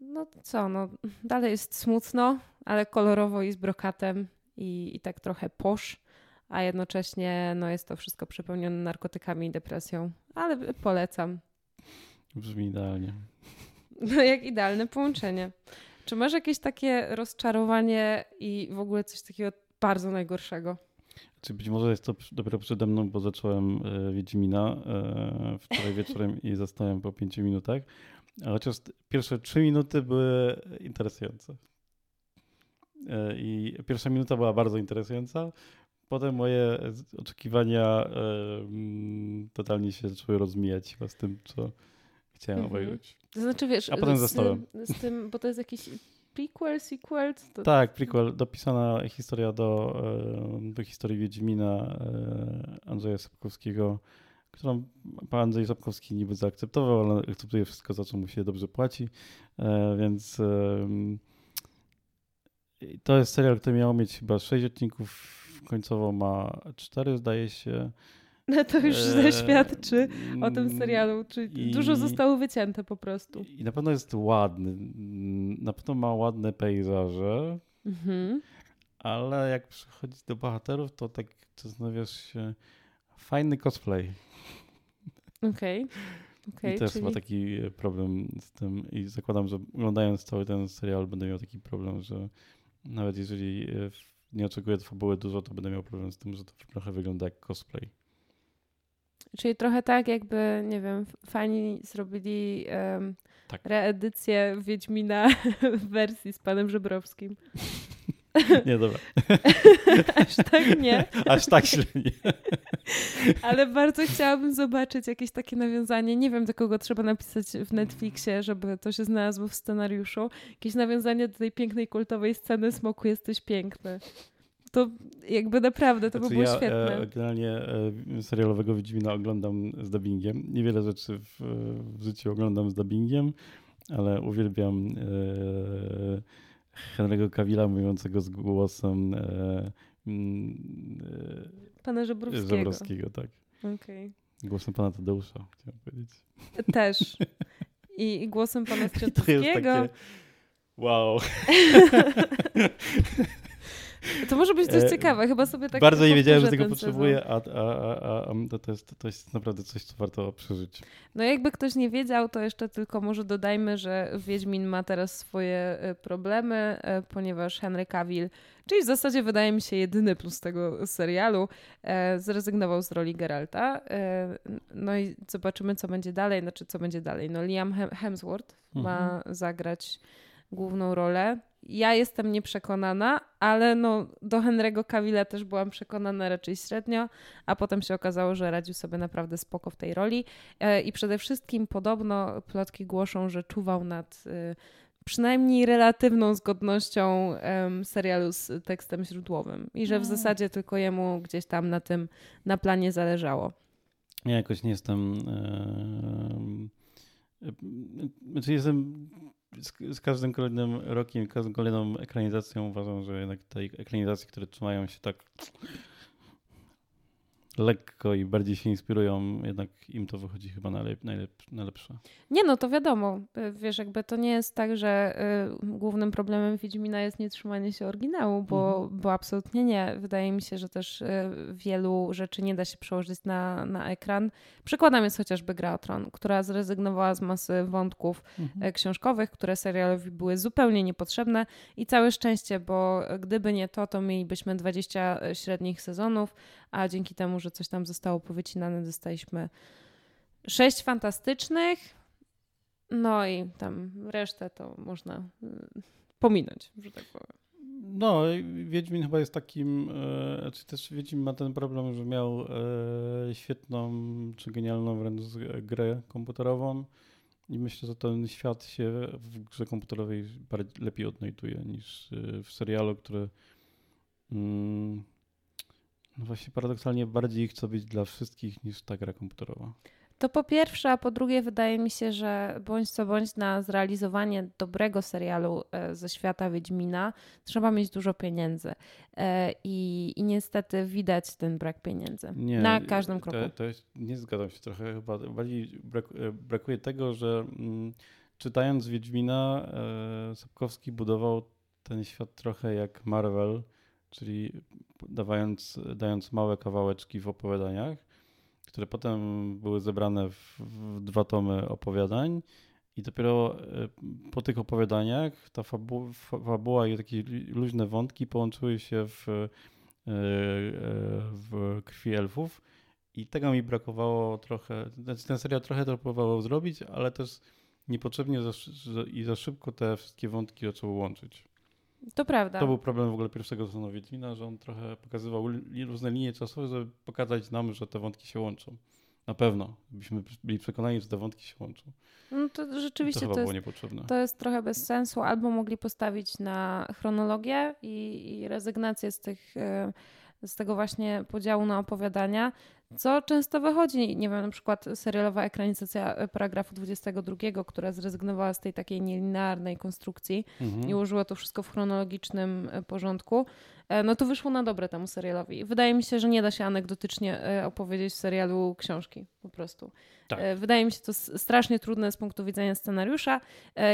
No co, no dalej jest smutno, ale kolorowo i z brokatem i, i tak trochę posz, a jednocześnie no jest to wszystko przepełnione narkotykami i depresją, ale polecam. Brzmi idealnie. <laughs> No jak idealne połączenie. Czy masz jakieś takie rozczarowanie i w ogóle coś takiego bardzo najgorszego? Czy być może jest to dopiero przede mną, bo zacząłem e, Wiedźmina e, wczoraj <laughs> wieczorem i zostałem po pięciu minutach. A chociaż pierwsze trzy minuty były interesujące. E, I pierwsza minuta była bardzo interesująca. Potem moje oczekiwania e, totalnie się zaczęły rozmijać z tym, co chciałem mhm. obejrzeć. To znaczy, wiesz, a potem z, zostałem. Z tym, bo to jest jakiś prequel, sequel? To... Tak, prequel. Dopisana historia do, e, do historii Wiedźmina Andrzeja Sapkowskiego, którą pan Andrzej Sapkowski niby zaakceptował, ale akceptuje wszystko, za co mu się dobrze płaci, więc to jest serial, który miał mieć chyba 6 odcinków, końcowo ma 4, zdaje się. No to już e, świadczy o tym serialu, czy i, dużo zostało wycięte po prostu. I na pewno jest ładny. Na pewno ma ładne pejzaże, mhm. ale jak przychodzi do bohaterów, to tak zastanawiasz się, fajny cosplay. Okej. Okay. Okay, I to jest czyli... chyba taki problem z tym i zakładam, że oglądając cały ten serial będę miał taki problem, że nawet jeżeli e, nie oczekuję od fabuły dużo, to będę miał problem z tym, że to trochę wygląda jak cosplay. Czyli trochę tak, jakby, nie wiem, fani zrobili um, tak. reedycję Wiedźmina w wersji z panem Żebrowskim. Nie, dobra. <laughs> Aż tak nie. Aż tak źle nie. Ale bardzo chciałabym zobaczyć jakieś takie nawiązanie. Nie wiem, do kogo trzeba napisać w Netflixie, żeby to się znalazło w scenariuszu. Jakieś nawiązanie do tej pięknej, kultowej sceny Smoku jesteś piękny. To jakby naprawdę, to znaczy, by było ja, świetne. E, generalnie e, serialowego Wiedźmina oglądam z dubbingiem. Niewiele rzeczy w, w życiu oglądam z dubbingiem, ale uwielbiam e, Henry'ego Cavilla mówiącego z głosem e, mm, e, pana Żebrowskiego. Żebrowskiego tak. Okay. Głosem pana Tadeusza, chciałem powiedzieć. Też. I, głosem pana <laughs> takie... Wow. <laughs> To może być coś e, ciekawe, chyba sobie tak Bardzo nie wiedziałem, że tego potrzebuję, a, a, a, a to, to, jest, to jest naprawdę coś, co warto przeżyć. No jakby ktoś nie wiedział, to jeszcze tylko może dodajmy, że Wiedźmin ma teraz swoje e, problemy, e, ponieważ Henry Cavill, czyli w zasadzie wydaje mi się jedyny plus tego serialu, zrezygnował z roli Geralta. No i zobaczymy, co będzie dalej. Znaczy, co będzie dalej. No Liam Hemsworth mhm. ma zagrać główną rolę. Ja jestem nieprzekonana, ale no, do Henry'ego Cavilla też byłam przekonana raczej średnio, a potem się okazało, że radził sobie naprawdę spoko w tej roli. E, I przede wszystkim podobno plotki głoszą, że czuwał nad y, przynajmniej relatywną zgodnością serialu z tekstem źródłowym i że w mm. zasadzie tylko jemu gdzieś tam na tym, na planie zależało. Ja jakoś nie jestem. Yy, znaczy jestem z, z, każdym kolejnym rokiem, każdą kolejną ekranizacją uważam, że jednak te ekranizacje, które trzymają się tak lekko i bardziej się inspirują, jednak im to wychodzi chyba najlep najlepsze. Nie no, to wiadomo. Y, wiesz, jakby to nie jest tak, że y, głównym problemem Wiedźmina jest nietrzymanie się oryginału, bo, mhm. bo absolutnie nie. Wydaje mi się, że też y, wielu rzeczy nie da się przełożyć na, na ekran. Przykładem jest chociażby Gra o Tron, która zrezygnowała z masy wątków mhm. książkowych, które serialowi były zupełnie niepotrzebne i całe szczęście, bo gdyby nie to, to mielibyśmy 20 średnich sezonów, a dzięki temu, że coś tam zostało powycinane, dostaliśmy sześć fantastycznych, no i tam resztę to można y, pominąć, że tak powiem. No, Wiedźmin chyba jest takim, e, czy też Wiedźmin ma ten problem, że miał e, świetną, czy genialną wręcz grę komputerową i myślę, że ten świat się w grze komputerowej lepiej odnajduje niż e, w serialu, który mm, no właśnie paradoksalnie bardziej chce być dla wszystkich niż ta gra komputerowa. To po pierwsze, a po drugie wydaje mi się, że bądź co bądź na zrealizowanie dobrego serialu e, ze świata Wiedźmina trzeba mieć dużo pieniędzy. E, I, i niestety widać ten brak pieniędzy nie, na każdym kroku. To, to jest, nie zgadzam się trochę chyba. Bardziej e, brakuje tego, że mm, czytając Wiedźmina Sapkowski budował ten świat trochę jak Marvel, czyli dawając, dając małe kawałeczki w opowiadaniach które potem były zebrane w, w dwa tomy opowiadań. I dopiero e, po tych opowiadaniach ta fabu fabuła i takie luźne wątki połączyły się w, e, e, w krwi elfów. I tego mi brakowało trochę. Znaczy ten serial trochę to próbował zrobić, ale też niepotrzebnie za, i za szybko te wszystkie wątki zaczęło łączyć. To prawda. To był problem w ogóle pierwszego sezonu Wiedźmina, że on trochę pokazywał różne linie czasowe, żeby pokazać nam, że te wątki się łączą. Na pewno, byśmy byli przekonani, że te wątki się łączą. No to rzeczywiście to, to, jest, to jest trochę bez sensu. Albo mogli postawić na chronologię i, i rezygnację z tych e, z tego właśnie podziału na opowiadania, co często wychodzi, nie wiem, na przykład serialowa ekranizacja e, paragrafu 22, która zrezygnowała z tej takiej nielinearnej konstrukcji mhm. i ułożyła to wszystko w chronologicznym e, porządku, e, no to wyszło na dobre temu serialowi. Wydaje mi się, że nie da się anegdotycznie opowiedzieć w serialu książki po prostu. Tak. Wydaje mi się to strasznie trudne z punktu widzenia scenariusza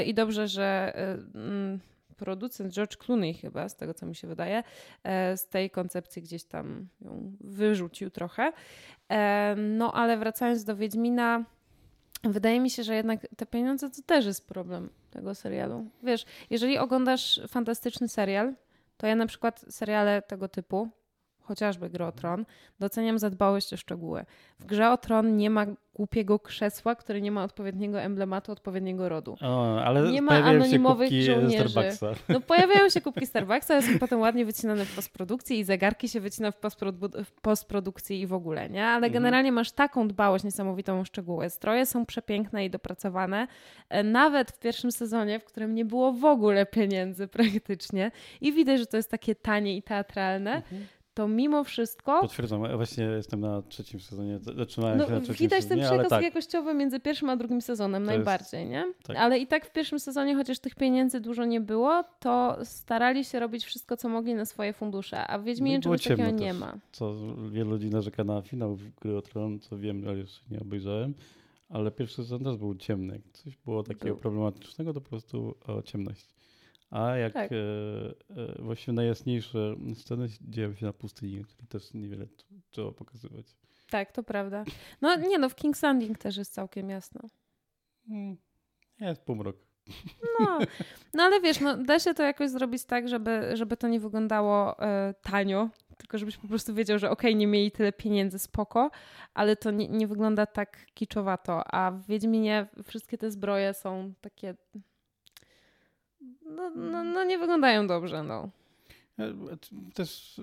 i dobrze, że mm, producent George Clooney chyba, z tego co mi się wydaje, e, z tej koncepcji gdzieś tam ją wyrzucił trochę. E, no ale wracając do Wiedźmina, wydaje mi się, że jednak te pieniądze to też jest problem tego serialu. Wiesz, jeżeli oglądasz fantastyczny serial, to ja na przykład seriale tego typu, chociażby Gry o Tron, doceniam zadbałość o szczegóły. W Grze o Tron nie ma głupiego krzesła, które nie ma odpowiedniego emblematu, odpowiedniego rodu. O, ale nie ma anonimowych żołnierzy. Starbucksa. No <laughs> pojawiają się kubki Starbucksa, ale są potem ładnie wycinane w postprodukcji i zegarki się wycina w, postprodu- w postprodukcji i w ogóle, nie? Ale mhm. generalnie masz taką dbałość niesamowitą o szczegóły. Stroje są przepiękne i dopracowane. E, nawet w pierwszym sezonie, w którym nie było w ogóle pieniędzy praktycznie i widać, że to jest takie tanie i teatralne, mhm to mimo wszystko. Potwierdzam, ja właśnie jestem na trzecim sezonie. Zaczynałem no, się na trzecim Widać sezonie, ten przekaz tak. jakościowy między pierwszym a drugim sezonem to najbardziej, jest... nie? Tak. Ale i tak w pierwszym sezonie, chociaż tych pieniędzy dużo nie było, to starali się robić wszystko, co mogli na swoje fundusze. A w Wiedźminie no czegoś takiego nie ma. Co wielu ludzi narzeka na finał Gry o Tron, co wiem, ale jeszcze nie obejrzałem. Ale pierwszy sezon też był ciemny. Jak coś było takiego był. problematycznego, to po prostu o, ciemność. A jak tak. e, e, właściwie najjasniejsze sceny dzieją się na pustyni, czyli też niewiele trzeba pokazywać. Tak, to prawda. No nie no, w King's Landing też jest całkiem jasno. Hmm. Jest półmrok. No, no ale wiesz, no, da się to jakoś zrobić tak, żeby, żeby to nie wyglądało e, tanio, tylko żebyś po prostu wiedział, że okej, okay, nie mieli tyle pieniędzy, spoko, ale to nie, nie wygląda tak kiczowato. A w Wiedźminie wszystkie te zbroje są takie no, no, no nie wyglądają dobrze, no. E, też,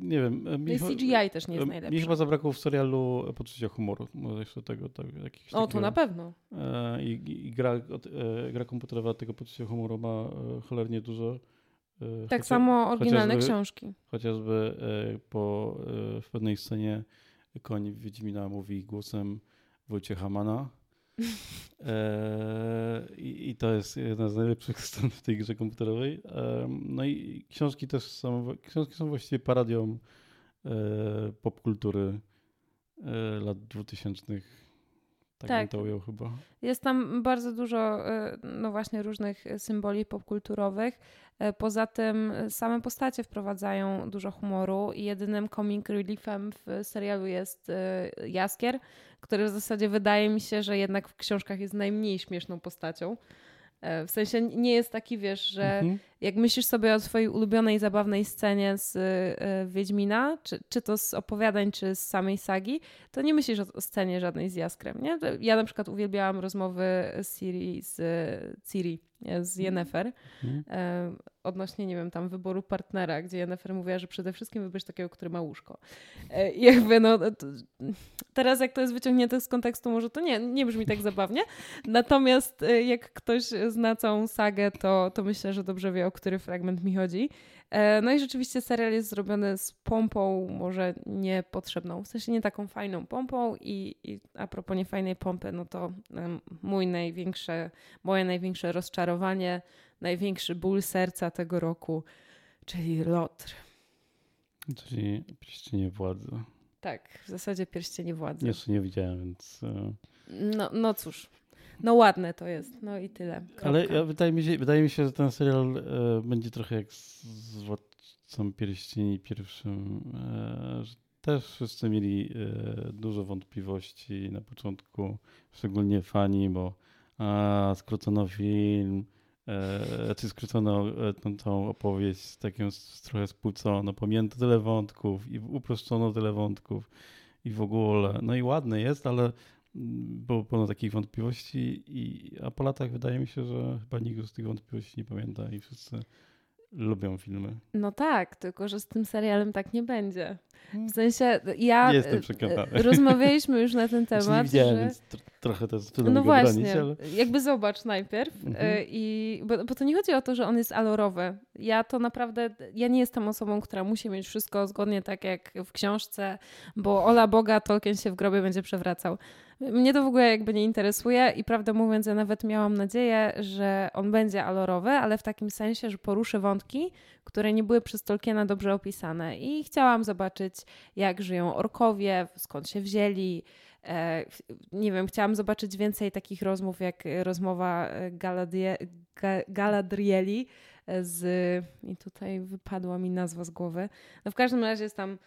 nie wiem. E, mi, CGI też nie jest e, najlepszy. Mi chyba zabrakło w serialu poczucia humoru. Może jeszcze tego. Tak, jakiś o, takiego, to na pewno. I, i gra, gra komputerowa tego poczucia humoru ma cholernie dużo. Tak chociaż, samo oryginalne chociażby, książki. Chociażby po, w pewnej scenie koń Wiedźmina mówi głosem Wojciecha Mana Eee, I to jest jedna z najlepszych <laughs> stron w tej grze komputerowej. No i książki też są, książki są właściwie parodią e, popkultury e, lat 2000. Tak, tak. to ujął chyba. Jest tam bardzo dużo e, no właśnie różnych symboli popkulturowych. Poza tym same postacie wprowadzają dużo humoru i jedynym comic reliefem w serialu jest Jaskier, który w zasadzie wydaje mi się, że jednak w książkach jest najmniej śmieszną postacią. E, w sensie nie jest taki, wiesz, że mhm. Jak myślisz sobie o swojej ulubionej, zabawnej scenie z y, Wiedźmina, czy, czy to z opowiadań, czy z samej sagi, to nie myślisz o, scenie żadnej z Jaskrem, nie? Ja na przykład uwielbiałam rozmowy Siri z Ciri, z Yennefer. Mhm. E, odnośnie, nie wiem, tam wyboru partnera, gdzie Jennifer mówiła, że przede wszystkim wybierz takiego, który ma łóżko. I jakby no, teraz jak to jest wyciągnięte z kontekstu, może to nie, nie brzmi tak zabawnie. Natomiast e, jak ktoś zna całą sagę, to, to myślę, że dobrze wie, o który fragment mi chodzi. E, no i rzeczywiście serial jest zrobiony z pompą, może niepotrzebną, w sensie nie taką fajną pompą i, i a propos niefajnej pompy, no to mój największe, moje największe rozczarowanie, największy ból serca tego roku, czyli Lotr. Czyli pierścienie władzy. Tak, w zasadzie pierścienie władzy. Jeszcze nie widziałem, więc... E, no, no cóż, no ładne to jest, no i tyle. Kropka. Ale ja, wydaje, mi się, wydaje mi się, że ten serial e, będzie trochę jak z, z Władcą Pierścieni pierwszym, e, że też wszyscy mieli e, dużo wątpliwości na początku, szczególnie fani, bo a, skrócono film, e, czy skrócono e, tą całą opowieść z taką trochę spłucono, pominięto tyle wątków i uproszczono tyle wątków i w ogóle. No i ładne jest, ale było pełno takich wątpliwości, i, a po latach wydaje mi się, że chyba nikt z tych wątpliwości nie pamięta i wszyscy lubią filmy. No tak, tylko że z tym serialem tak nie będzie. W sensie ja. Jestem przekonany. Rozmawialiśmy już na ten temat. Nie widziałem, że... więc trochę to jest No właśnie, bronić, ale... jakby zobacz najpierw. Mhm. Y, I, bo, bo, to nie chodzi o to, że on jest alorowy. Ja to naprawdę, ja nie jestem osobą, która musi mieć wszystko zgodnie tak jak w książce, bo ola Boga, Tolkien się w grobie będzie przewracał. Mnie to w ogóle jakby nie interesuje i prawdę mówiąc, ja nawet miałam nadzieję, że on będzie alorowy, ale w takim sensie, że poruszy wątki, które nie były przez Tolkiena dobrze opisane. I chciałam zobaczyć, jak żyją orkowie, skąd się wzięli. E, nie wiem, chciałam zobaczyć więcej takich rozmów, jak rozmowa e, Galadrie, Galadrieli z. I tutaj wypadła mi nazwa z głowy. No w każdym razie jest tam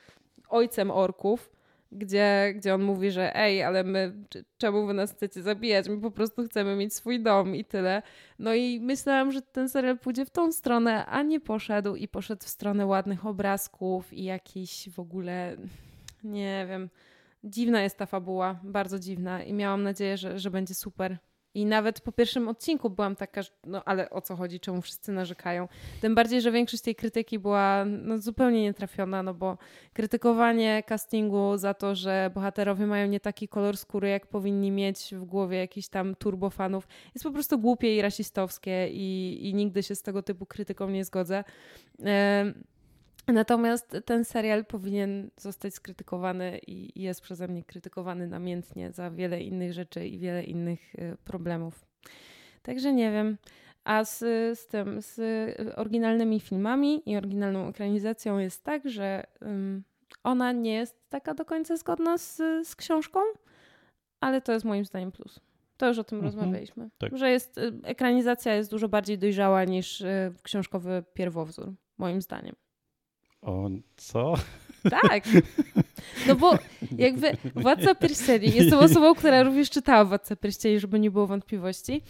ojcem orków gdzie, gdzie on mówi, że ej, ale my, czemu wy nas chcecie zabijać? My po prostu chcemy mieć swój dom i tyle. No i myślałam, że ten serial pójdzie w tą stronę, a nie poszedł i poszedł w stronę ładnych obrazków i jakiś w ogóle, nie wiem, dziwna jest ta fabuła, bardzo dziwna i miałam nadzieję, że, że będzie super. I nawet po pierwszym odcinku byłam taka, no ale o co chodzi, czemu wszyscy narzekają. Tym bardziej, że większość tej krytyki była no, zupełnie nietrafiona, no bo krytykowanie castingu za to, że bohaterowie mają nie taki kolor skóry, jak powinni mieć w głowie jakiś tam turbofanów, jest po prostu głupie i rasistowskie i, i nigdy się z tego typu krytyką nie zgodzę. Natomiast ten serial powinien zostać skrytykowany i jest przeze mnie krytykowany namiętnie za wiele innych rzeczy i wiele innych y, problemów. Także nie wiem. A z, z tym, z oryginalnymi filmami i oryginalną ekranizacją jest tak, że um, ona nie jest taka do końca zgodna z, z książką, ale to jest moim zdaniem plus. To już o tym mhm, rozmawialiśmy. Tak. Że jest, y, ekranizacja jest dużo bardziej dojrzała niż y, książkowy pierwowzór, moim zdaniem. O co? Tak. No bo jakby Władca Pierścieni, jestem osobą, która również czytała Władca Pierścieni, żeby nie było wątpliwości.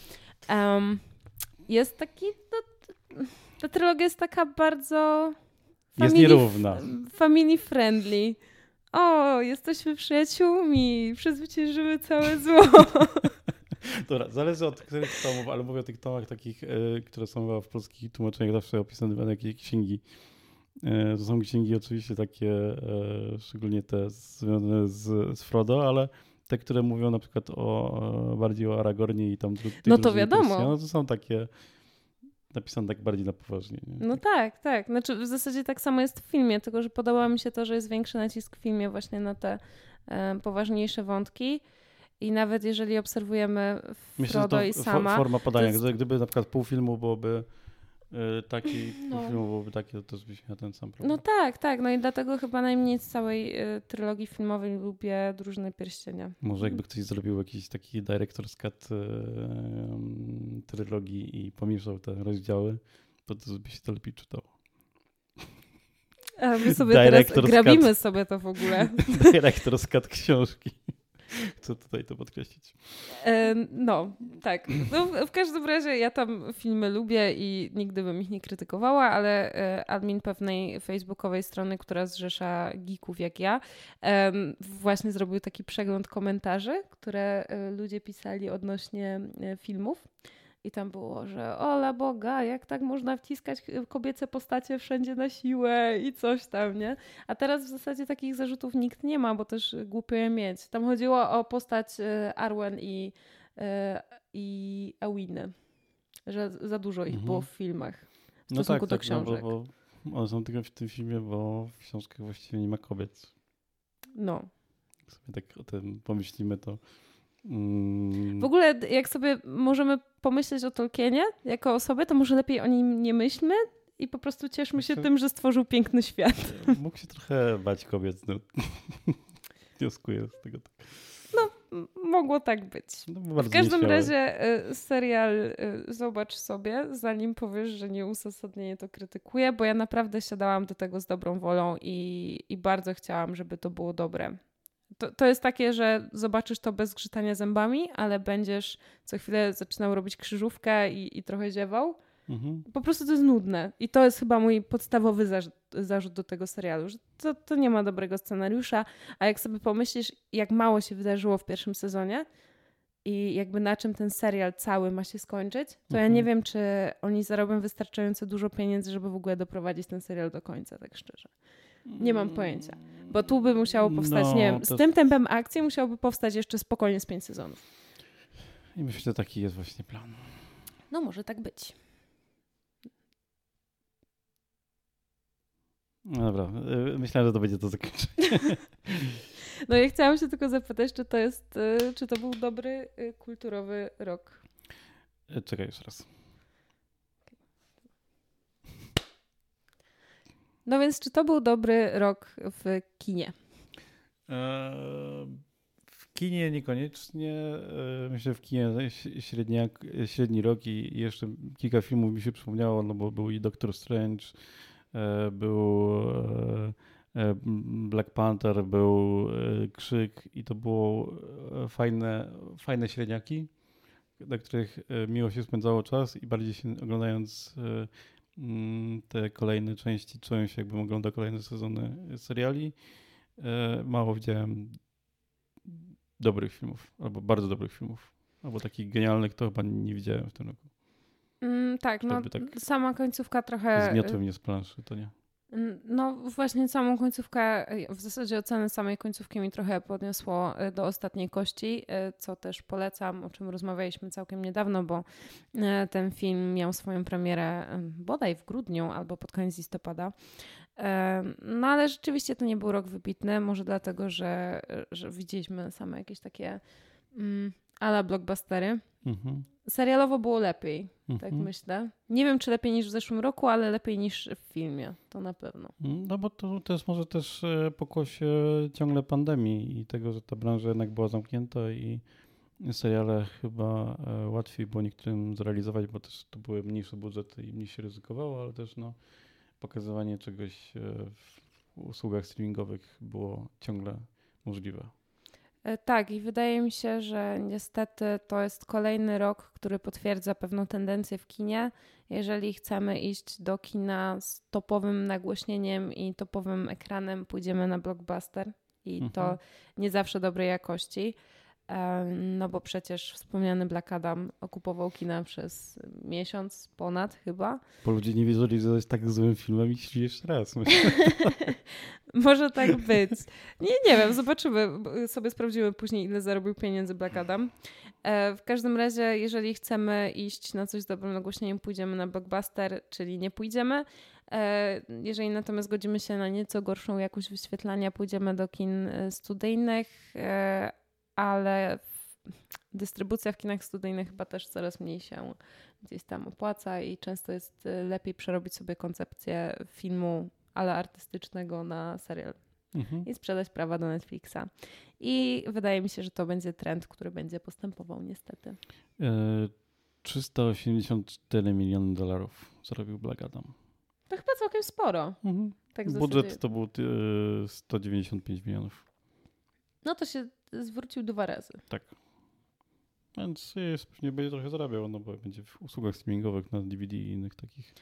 Um, jest taki, no, ta trylogia jest taka bardzo jest nierówna. Family friendly. O, jesteśmy przyjaciółmi, przezwyciężymy całe zło. <laughs> Dobra, zależy od których tomów, ale mówię o tych tomach takich, y, które są w polskich tłumaczeniach zawsze opisane jakieś księgi to są księgi oczywiście takie, e, szczególnie te związane z, z Frodo, ale te, które mówią na przykład o bardziej o Aragornie i tam No to wiadomo. no to są takie napisane tak bardziej na poważnie. Nie? No tak, tak. Znaczy w zasadzie tak samo jest w filmie, tylko że podoba mi się to, że jest większy nacisk w filmie właśnie na te e, poważniejsze wątki. I nawet jeżeli obserwujemy Frodo Myślę, i sama... forma podania, jest... gdyby na przykład pół filmu byłoby taki <laughs> no. film byłby taki, to też byś miał ten sam problem. No tak, tak. No i dlatego chyba najmniej z całej y, trylogii filmowej lubię Drużyny Pierścienia. Może jakby ktoś zrobił jakiś taki director's cut y, trylogii i pomieszał te rozdziały, to, to by się to lepiej czytało. A my sobie <laughs> teraz grabimy sobie to w ogóle. <laughs> Director's cut książki. Chcę tutaj to podkreślić. E, no, tak. No, w każdym razie ja tam filmy lubię i nigdy bym ich nie krytykowała, ale e, admin pewnej facebookowej strony, która zrzesza geeków jak ja, właśnie zrobił taki przegląd komentarzy, które e, ludzie pisali odnośnie filmów. I tam było, że ola Boga, jak tak można wciskać kobiece postacie wszędzie na siłę i coś tam, nie? A teraz w zasadzie takich zarzutów nikt nie ma, bo też głupio je mieć. Tam chodziło o postać y, Arwen i, y, i Ewiny, że za dużo ich mhm. było w filmach w no stosunku tak, do tak, książek. No bo, bo one są tylko w tym filmie, bo w książkach właściwie nie ma kobiet. No. Jak sobie tak o tym pomyślimy, to... Mm, W ogóle jak sobie możemy pomyśleć o Tolkienie jako osobie, to może lepiej o nim nie myślmy i po prostu cieszmy się Myślę- tym, że stworzył piękny świat. <laughs> Mógł się trochę bać kobiet. No. <laughs> Wnioskuję z tego. tak. M- Mogło tak być. No, W każdym razie y, serial y, zobacz sobie, zanim powiesz, że nieuzasadnienie to krytykuję, bo ja naprawdę siadałam do tego z dobrą wolą i, i bardzo chciałam, żeby to było dobre. To, to jest takie, że zobaczysz to bez grzytania zębami, ale będziesz co chwilę zaczynał robić krzyżówkę i, i trochę ziewał. Mhm. Po prostu to jest nudne. I to jest chyba mój podstawowy zarzut, zarzut do tego serialu, że to, to nie ma dobrego scenariusza. A jak sobie pomyślisz, jak mało się wydarzyło w pierwszym sezonie i jakby na czym ten serial cały ma się skończyć, to ja Mhm. nie wiem, czy oni zarobią wystarczająco dużo pieniędzy, żeby w ogóle doprowadzić ten serial do końca, tak szczerze. Nie mam pojęcia. Bo tu by musiało powstać, No, nie wiem, to- z tym tempem akcji musiałoby powstać jeszcze spokojnie z pięć sezonów. I myślę, że taki jest właśnie plan. No może tak być. No dobra, y, myślałem, że to będzie to zakończenie. <laughs> No ja chciałam się tylko zapytać, czy to jest, y, czy to był dobry y, kulturowy rok. Czekaj jeszcze raz. No więc czy to był dobry rok w kinie? Eee, W kinie niekoniecznie. Eee, Myślę, w kinie średniak, średni rok i jeszcze kilka filmów mi się przypomniało, no bo był i Doctor Strange, e, był e, e, Black Panther, był e, Krzyk i to było e, fajne, fajne średniaki, na których e, miło się spędzało czas i bardziej się oglądając e, te kolejne części, czułem się jakbym oglądał kolejne sezony seriali. E, mało widziałem dobrych filmów, albo bardzo dobrych filmów, albo takich genialnych, to chyba nie widziałem w tym roku. Mm, tak, no Żeby tak sama końcówka trochę... Zmiotły mnie z planszy, to nie. No właśnie samą końcówkę, y, w zasadzie oceny samej końcówki mi trochę podniosło y, do ostatniej kości, y, co też polecam, o czym rozmawialiśmy całkiem niedawno, bo ten film miał swoją premierę bodaj w grudniu albo pod koniec listopada. No ale rzeczywiście to nie był rok wybitny, może dlatego, że, że widzieliśmy same jakieś takie mm, ala blockbustery. Mhm. Serialowo było lepiej, tak Mhm. myślę. Nie wiem, czy lepiej niż w zeszłym roku, ale lepiej niż w filmie, to na pewno. No bo to, to jest może też e, pokłosie ciągle pandemii i tego, że ta branża jednak była zamknięta i seriale chyba e, łatwiej było niektórym zrealizować, bo też to były mniejsze budżety i mniej się ryzykowało, ale też no, pokazywanie czegoś e, w usługach streamingowych było ciągle możliwe. E, Tak, i wydaje mi się, że niestety to jest kolejny rok, który potwierdza pewną tendencję w kinie. Jeżeli chcemy iść do kina z topowym nagłośnieniem i topowym ekranem, pójdziemy na blockbuster i Mhm. to nie zawsze dobrej jakości. No bo przecież wspomniany Black Adam okupował kina przez miesiąc ponad chyba. Bo ludzie nie wierzyli, że jest tak złym filmem i szli jeszcze raz. <laughs> Może tak być. Nie, nie wiem, zobaczymy. bo Sobie sprawdzimy później, ile zarobił pieniędzy Black Adam. E, w każdym razie, jeżeli chcemy iść na coś z dobrym nagłośnieniem, pójdziemy na blockbuster, czyli nie pójdziemy. E, jeżeli natomiast godzimy się na nieco gorszą jakość wyświetlania, pójdziemy do kin e, studyjnych, e, ale dystrybucja w kinach studyjnych chyba też coraz mniej się gdzieś tam opłaca i często jest e, lepiej przerobić sobie koncepcję filmu ale artystycznego na serial Mhm. i sprzedać prawa do Netflixa. I wydaje mi się, że to będzie trend, który będzie postępował niestety. E, 384 miliony dolarów zarobił Black Adam. To chyba całkiem sporo. Mhm. Tak Budżet zasadzie. to był e, 195 milionów. No to się zwrócił dwa razy. Tak. Więc jest, pewnie będzie trochę zarabiał, no bo będzie w usługach streamingowych na DVD i innych takich.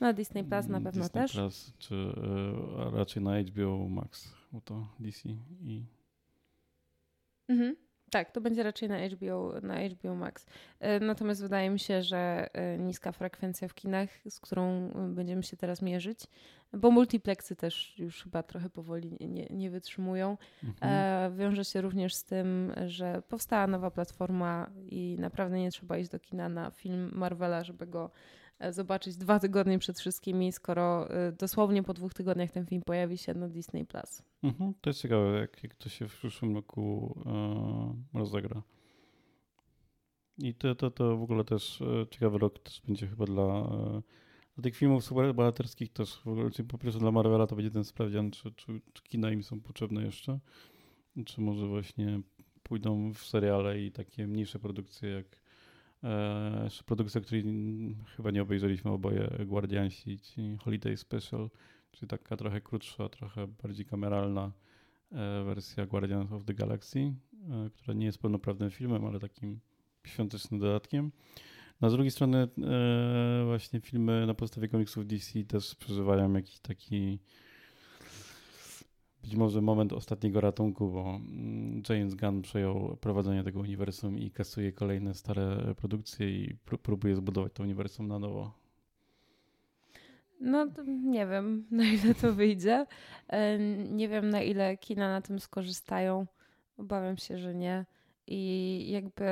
Na Disney Plus na mm, pewno Disney też. Plus, czy e, a raczej na HBO Max, bo to DC i Mhm. Tak, to będzie raczej na HBO, na HBO Max. E, Natomiast wydaje mi się, że e, niska frekwencja w kinach, z którą e, będziemy się teraz mierzyć, bo multiplexy też już chyba trochę powoli nie, nie wytrzymują. Mhm. Wiąże się również z tym, że powstała nowa platforma i naprawdę nie trzeba iść do kina na film Marvela, żeby go zobaczyć dwa tygodnie przed wszystkimi, skoro e, dosłownie po dwóch tygodniach ten film pojawi się na Disney+. Plus. Mhm. To jest ciekawe, jak, jak to się w przyszłym roku e, rozegra. I to, to, to w ogóle też e, ciekawy rok też będzie chyba dla, e, dla tych filmów superbohaterskich też w ogóle, czyli po pierwsze dla Marvela to będzie ten sprawdzian, czy, czy, czy kina im są potrzebne jeszcze, czy może właśnie pójdą w seriale i takie mniejsze produkcje jak e, produkcja, której chyba nie obejrzeliśmy oboje, Guardiansi, czyli Holiday Special, czyli taka trochę krótsza, trochę bardziej kameralna e, wersja Guardians of the Galaxy, e, która nie jest pełnoprawnym filmem, ale takim świątecznym dodatkiem. No, z drugiej strony e, właśnie filmy na podstawie komiksów DC też przeżywają jakiś taki być może moment ostatniego ratunku, bo mm, James Gunn przejął prowadzenie tego uniwersum i kasuje kolejne stare produkcje i pró- próbuje zbudować to uniwersum na nowo. No nie wiem, <laughs> na ile to wyjdzie. E, Nie wiem, na ile kina na tym skorzystają. Obawiam się, że nie. I jakby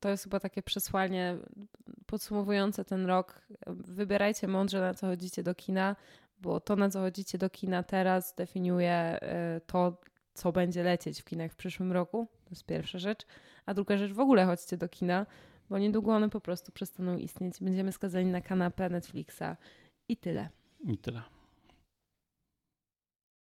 to jest chyba takie przesłanie podsumowujące ten rok. Wybierajcie mądrze, na co chodzicie do kina, bo to, na co chodzicie do kina teraz, definiuje e, to, co będzie lecieć w kinach w przyszłym roku. To jest pierwsza rzecz. A druga rzecz, w ogóle chodźcie do kina, bo niedługo one po prostu przestaną istnieć. Będziemy skazani na kanapę Netflixa i tyle. I tyle.